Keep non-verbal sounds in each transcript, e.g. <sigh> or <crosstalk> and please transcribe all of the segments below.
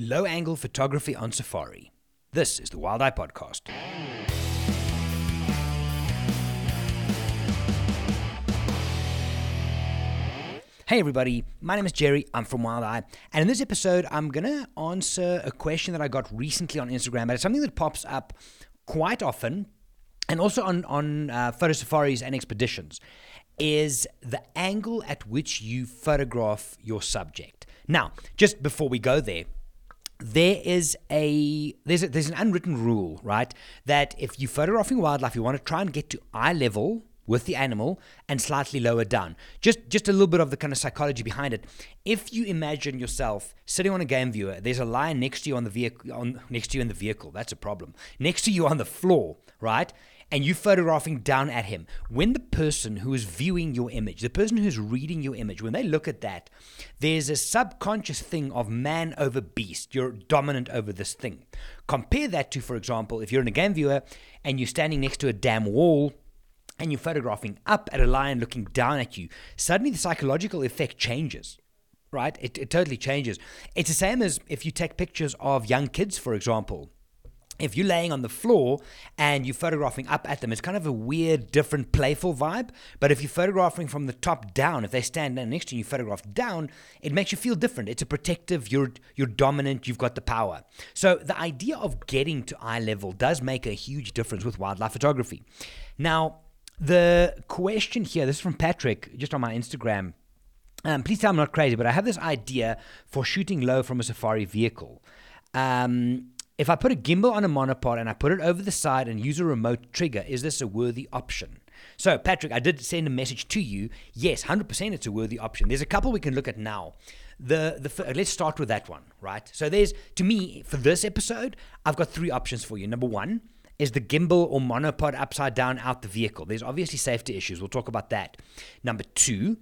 low angle photography on safari. This is the Wild Eye Podcast. Hey everybody, my name is Gerry. I'm from Wild Eye, and in this episode, I'm gonna answer a question that I got recently on Instagram. But it's something that pops up quite often, and also on on uh, photo safaris and expeditions. Is the angle at which you photograph your subject? Now, just before we go there, there is a there's a, there's an unwritten rule, right? That if you're photographing wildlife, you want to try and get to eye level with the animal and slightly lower down. Just just a little bit of the kind of psychology behind it. If you imagine yourself sitting on a game viewer, there's a lion next to you on the vehicle on next to you in the vehicle. That's a problem. Next to you on the floor, right? And you're photographing down at him. When the person who is viewing your image, the person who's reading your image, when they look at that, there's a subconscious thing of man over beast. You're dominant over this thing. Compare that to, for example, if you're in a game viewer and you're standing next to a damn wall and you're photographing up at a lion looking down at you, suddenly the psychological effect changes. Right? It, it totally changes. It's the same as if you take pictures of young kids, for example. If you're laying on the floor and you're photographing up at them, it's kind of a weird, different, playful vibe. But if you're photographing from the top down, if they stand next to you, you photograph down, it makes you feel different. It's a protective, you're, you're dominant, you've got the power. So the idea of getting to eye level does make a huge difference with wildlife photography. Now, the question here, this is from Patrick, just on my Instagram. Um, please tell I'm not crazy, but I have this idea for shooting low from a safari vehicle. Um, if I put a gimbal on a monopod and I put it over the side and use a remote trigger, is this a worthy option? So, Patrick, I did send a message to you. Yes, 100% it's a worthy option. There's a couple we can look at now. The, the let's start with that one, right? So there's to me for this episode, I've got three options for you. Number 1, is the gimbal or monopod upside down out the vehicle? There's obviously safety issues. We'll talk about that. Number two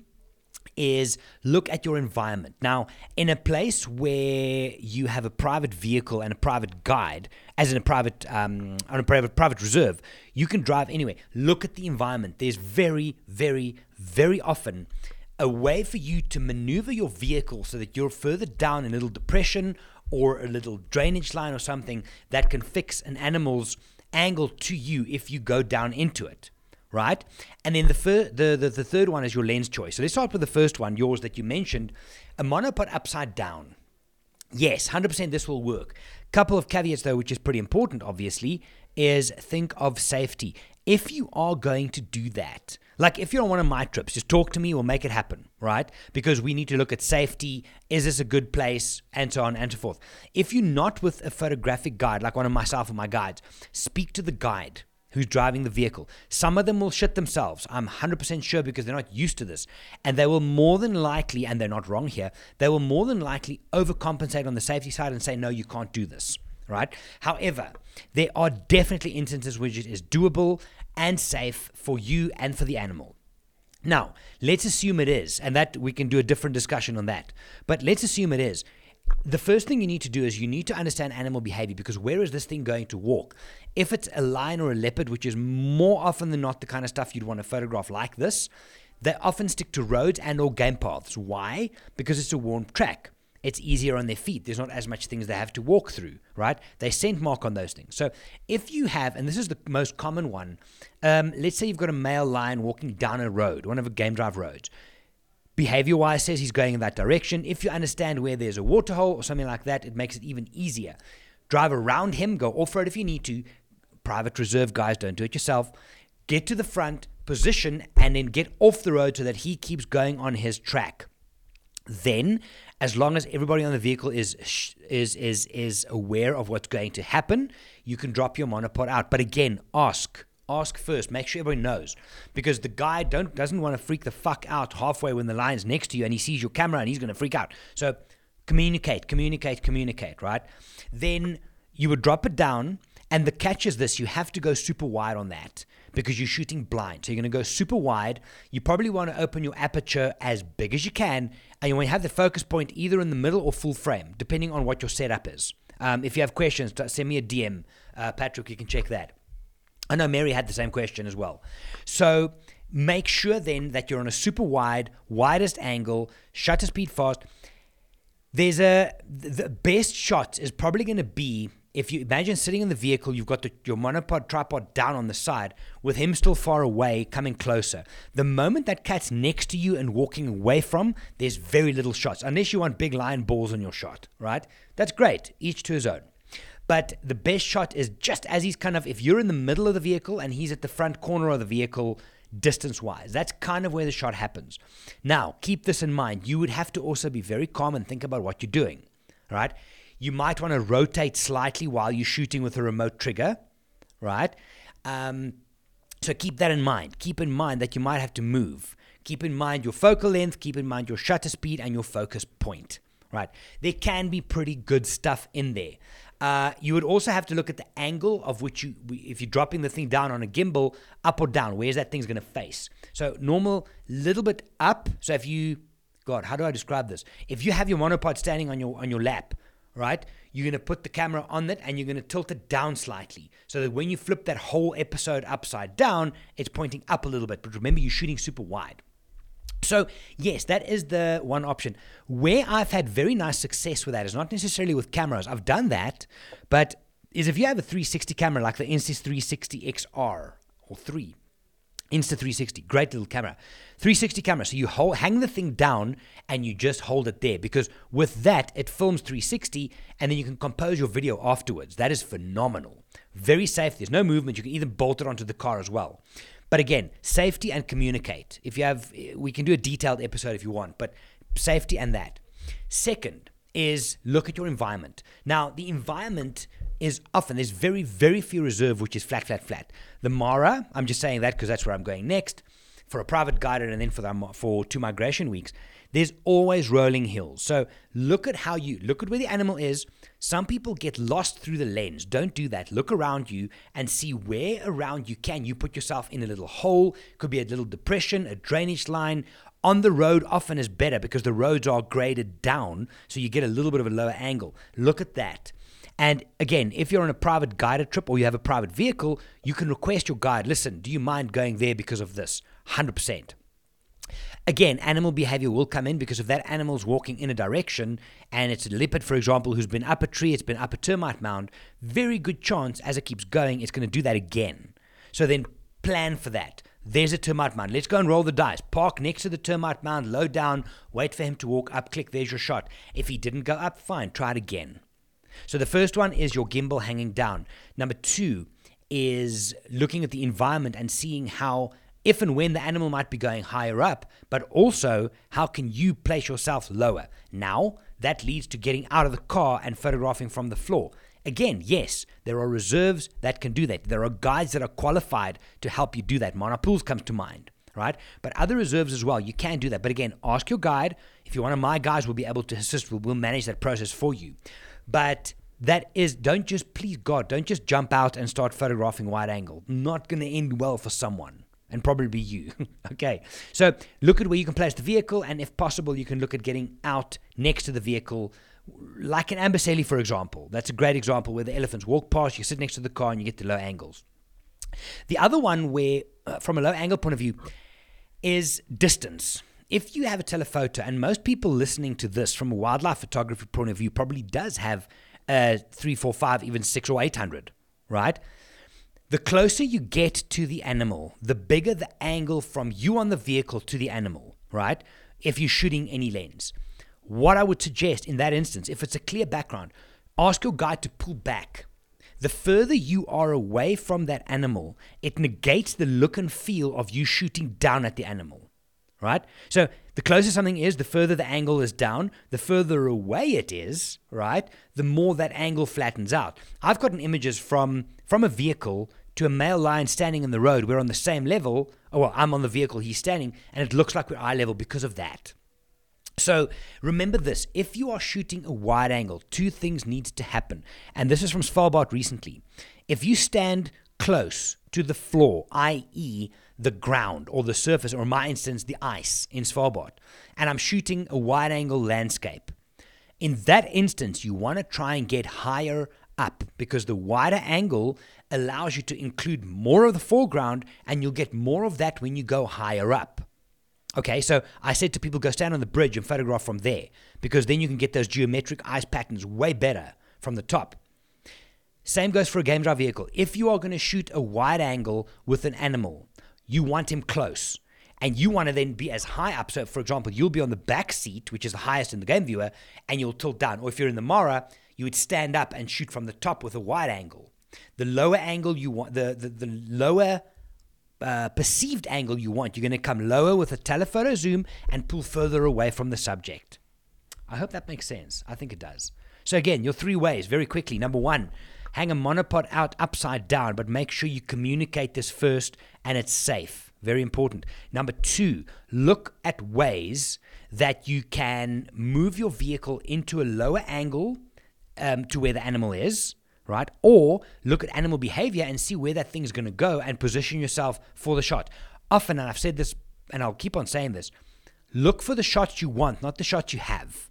is look at your environment. Now, in a place where you have a private vehicle and a private guide, as in a private um, on a private private reserve, you can drive anyway. Look at the environment. There's very, very, very often a way for you to maneuver your vehicle so that you're further down a little depression or a little drainage line or something that can fix an animal's angle to you if you go down into it right? And then the, fir- the, the the third one is your lens choice. So let's start with the first one, yours that you mentioned, a monopod upside down. Yes, 100% this will work. Couple of caveats though, which is pretty important obviously, is think of safety. If you are going to do that, like if you're on one of my trips, just talk to me, we'll make it happen, right? Because we need to look at safety, is this a good place, and so on and so forth. If you're not with a photographic guide, like one of myself or my guides, speak to the guide who's driving the vehicle. Some of them will shit themselves. I'm 100% sure because they're not used to this. And they will more than likely, and they're not wrong here, they will more than likely overcompensate on the safety side and say, no, you can't do this. Right? However, there are definitely instances which it is doable and safe for you and for the animal. Now, let's assume it is, and that we can do a different discussion on that. But let's assume it is the first thing you need to do is you need to understand animal behavior because where is this thing going to walk? If it's a lion or a leopard, which is more often than not the kind of stuff you'd want to photograph like this, they often stick to roads and or game paths. Why? Because it's a worn track. It's easier on their feet. There's not as much things they have to walk through, right? They scent mark on those things. So if you have, and this is the most common one, um, let's say you've got a male lion walking down a road, one of the game drive roads behavior wise says he's going in that direction. If you understand where there's a waterhole or something like that, it makes it even easier. Drive around him, go off road if you need to. Private reserve guys, don't do it yourself. Get to the front, position, and then get off the road so that he keeps going on his track. Then, as long as everybody on the vehicle is is is is aware of what's going to happen, you can drop your monopod out. But again, ask ask first. Make sure everybody knows, because the guy don't doesn't want to freak the fuck out halfway when the lion's next to you and he sees your camera and he's going to freak out. So communicate, communicate, communicate. Right? Then you would drop it down, and the catch is this: you have to go super wide on that because you're shooting blind. So you're going to go super wide. You probably want to open your aperture as big as you can, and you want to have the focus point either in the middle or full frame, depending on what your setup is. Um, if you have questions, send me a DM, uh, Patrick. You can check that. I know Mary had the same question as well. So make sure then that you're on a super wide, widest angle, shutter speed fast. there's a the best shot is probably going to be if you imagine sitting in the vehicle, you've got the, your monopod tripod down on the side with him still far away, coming closer. The moment that cat's next to you and walking away from, there's very little shots, unless you want big lion balls on your shot, right? That's great, each to his own. But the best shot is just as he's kind of, if you're in the middle of the vehicle and he's at the front corner of the vehicle, distance wise. That's kind of where the shot happens. Now, keep this in mind. You would have to also be very calm and think about what you're doing, right? You might want to rotate slightly while you're shooting with a remote trigger, right? Um, so keep that in mind. Keep in mind that you might have to move. Keep in mind your focal length, keep in mind your shutter speed, and your focus point, right? There can be pretty good stuff in there. Uh, you would also have to look at the angle of which you, if you're dropping the thing down on a gimbal, up or down, where's that thing's going to face? So normal, little bit up. So if you, God, how do I describe this? If you have your monopod standing on your on your lap, right? You're going to put the camera on it and you're going to tilt it down slightly so that when you flip that whole episode upside down, it's pointing up a little bit. But remember, you're shooting super wide. So, yes, that is the one option. Where I've had very nice success with that is not necessarily with cameras. I've done that, but is if you have a 360 camera like the Insta 360 X4 or 3, Insta 360, great little camera. 360 camera. So you hold, hang the thing down and you just hold it there because with that, it films 360 and then you can compose your video afterwards. That is phenomenal. Very safe. There's no movement. You can even bolt it onto the car as well. But again, safety and communicate. If you have, we can do a detailed episode if you want, but safety and that. Second is look at your environment. Now, the environment is often there's very very few reserve which is flat flat flat. The Mara, I'm just saying that because that's where I'm going next for a private guided and then for the, um, for two migration weeks. There's always rolling hills. So look at how you look at where the animal is. Some people get lost through the lens. Don't do that. Look around you and see where around you can you put yourself in a little hole. Could be a little depression, a drainage line. On the road often is better because the roads are graded down, so you get a little bit of a lower angle. Look at that. And again, if you're on a private guided trip or you have a private vehicle, you can request your guide, listen, do you mind going there because of this? 100%. Again, animal behavior will come in because if that animal's walking in a direction and it's a leopard, for example, who's been up a tree, it's been up a termite mound, very good chance as it keeps going, it's going to do that again. So then plan for that. There's a termite mound. Let's go and roll the dice. Park next to the termite mound, low down, wait for him to walk up, click, there's your shot. If he didn't go up, fine, try it again. So the first one is your gimbal hanging down. Number two is looking at the environment and seeing how if and when the animal might be going higher up, but also how can you place yourself lower. Now, that leads to getting out of the car and photographing from the floor. Again, yes, there are reserves that can do that. There are guides that are qualified to help you do that. Mana Pools comes to mind, right? But other reserves as well, you can do that. But again, ask your guide. If you're one of my guys, we'll be able to assist. We'll manage that process for you. But that is, don't just, please God, don't just jump out and start photographing wide angle. Not going to end well for someone and probably be you. <laughs> okay, so look at where you can place the vehicle, and if possible, you can look at getting out next to the vehicle, like an Amboseli, for example. That's a great example where the elephants walk past, you sit next to the car, and you get the low angles. The other one, where uh, from a low angle point of view, is distance. If you have a telephoto, and most people listening to this from a wildlife photography point of view probably does have a three, four, five, even six or eight hundred, right? The closer you get to the animal, the bigger the angle from you on the vehicle to the animal, right? If you're shooting any lens. What I would suggest in that instance, if it's a clear background, ask your guide to pull back. The further you are away from that animal, it negates the look and feel of you shooting down at the animal, right? So the closer something is, the further the angle is down, the further away it is, right? The more that angle flattens out. I've gotten images from from a vehicle to a male lion standing in the road. We're on the same level. Oh, well, I'm on the vehicle, he's standing, and it looks like we're eye level because of that. So remember this if you are shooting a wide angle, two things need to happen. And this is from Svalbard recently. If you stand close to the floor, i.e., the ground or the surface, or in my instance, the ice in Svalbard, and I'm shooting a wide angle landscape, in that instance, you want to try and get higher up because the wider angle allows you to include more of the foreground and you'll get more of that when you go higher up. Okay, so I said to people, go stand on the bridge and photograph from there because then you can get those geometric ice patterns way better from the top. Same goes for a game drive vehicle. If you are going to shoot a wide angle with an animal, you want him close. And you want to then be as high up. So, for example, you'll be on the back seat, which is the highest in the game viewer, and you'll tilt down. Or if you're in the Mara, you would stand up and shoot from the top with a wide angle. The lower angle you want, the, the, the lower uh, perceived angle you want. You're going to come lower with a telephoto zoom and pull further away from the subject. I hope that makes sense. I think it does. So, again, your three ways very quickly. Number one, hang a monopod out upside down, but make sure you communicate this first and it's safe. Very important. Number two, look at ways that you can move your vehicle into a lower angle um, to where the animal is right? Or look at animal behavior and see where that thing's going to go and position yourself for the shot. Often, and I've said this and I'll keep on saying this look for the shots you want, not the shots you have.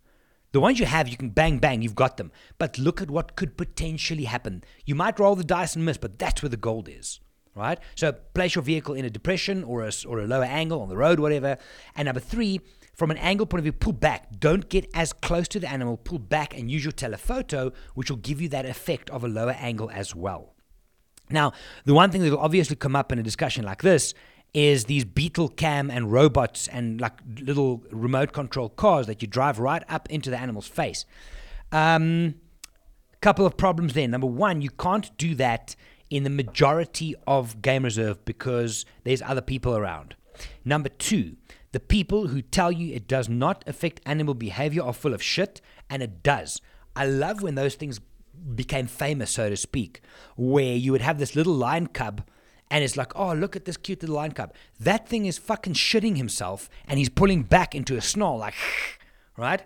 The ones you have, you can bang, bang, you've got them. But look at what could potentially happen. You might roll the dice and miss, but that's where the gold is, right? So place your vehicle in a depression or a, or a lower angle on the road, whatever. And number three, from an angle point of view, pull back. Don't get as close to the animal. Pull back and use your telephoto, which will give you that effect of a lower angle as well. Now, the one thing that will obviously come up in a discussion like this is these beetle cam and robots and like little remote control cars that you drive right up into the animal's face. Um, couple of problems there. Number one, you can't do that in the majority of game reserve because there's other people around. Number two, the people who tell you it does not affect animal behavior are full of shit, and it does. I love when those things became famous, so to speak, where you would have this little lion cub and it's like, oh, look at this cute little lion cub. That thing is fucking shitting himself and he's pulling back into a snarl, like, <laughs> right?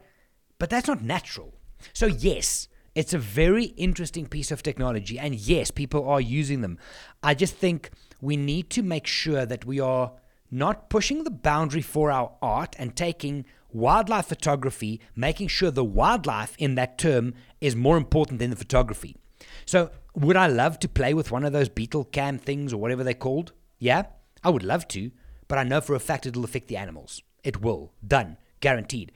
But that's not natural. So, yes, it's a very interesting piece of technology. And yes, people are using them. I just think we need to make sure that we are not pushing the boundary for our art and taking wildlife photography, making sure the wildlife in that term is more important than the photography. So, would I love to play with one of those beetle cam things or whatever they're called? Yeah, I would love to, but I know for a fact it'll affect the animals. It will. Done. Guaranteed.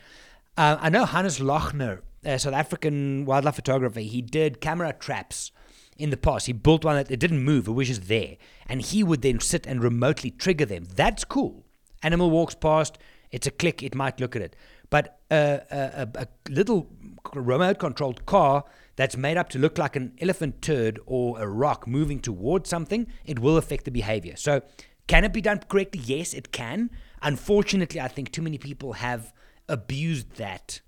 Uh, I know Hannes Lochner, South African wildlife photographer, he did camera traps in the past. He built one that it didn't move, it was just there. And he would then sit and remotely trigger them. That's cool. Animal walks past, it's a click, it might look at it. But uh, a, a, a little remote controlled car that's made up to look like an elephant turd or a rock moving towards something, it will affect the behavior. So, can it be done correctly? Yes, it can. Unfortunately, I think too many people have abused that.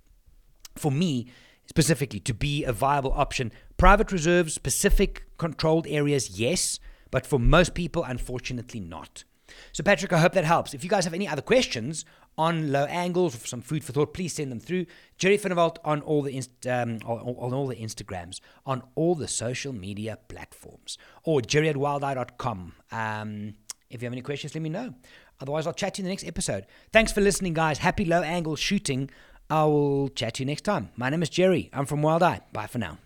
For me, specifically, to be a viable option Private reserves, specific controlled areas, yes, but for most people, unfortunately, not. So, Patrick, I hope that helps. If you guys have any other questions on low angles or some food for thought, please send them through. Gerry van der Walt on all the inst- um, on, on, all the Instagrams, on all the social media platforms, or gerry at wildeye.com. Um, if you have any questions, let me know. Otherwise, I'll chat to you in the next episode. Thanks for listening, guys. Happy low angle shooting. I will chat to you next time. My name is Gerry. I'm from Wild Eye. Bye for now.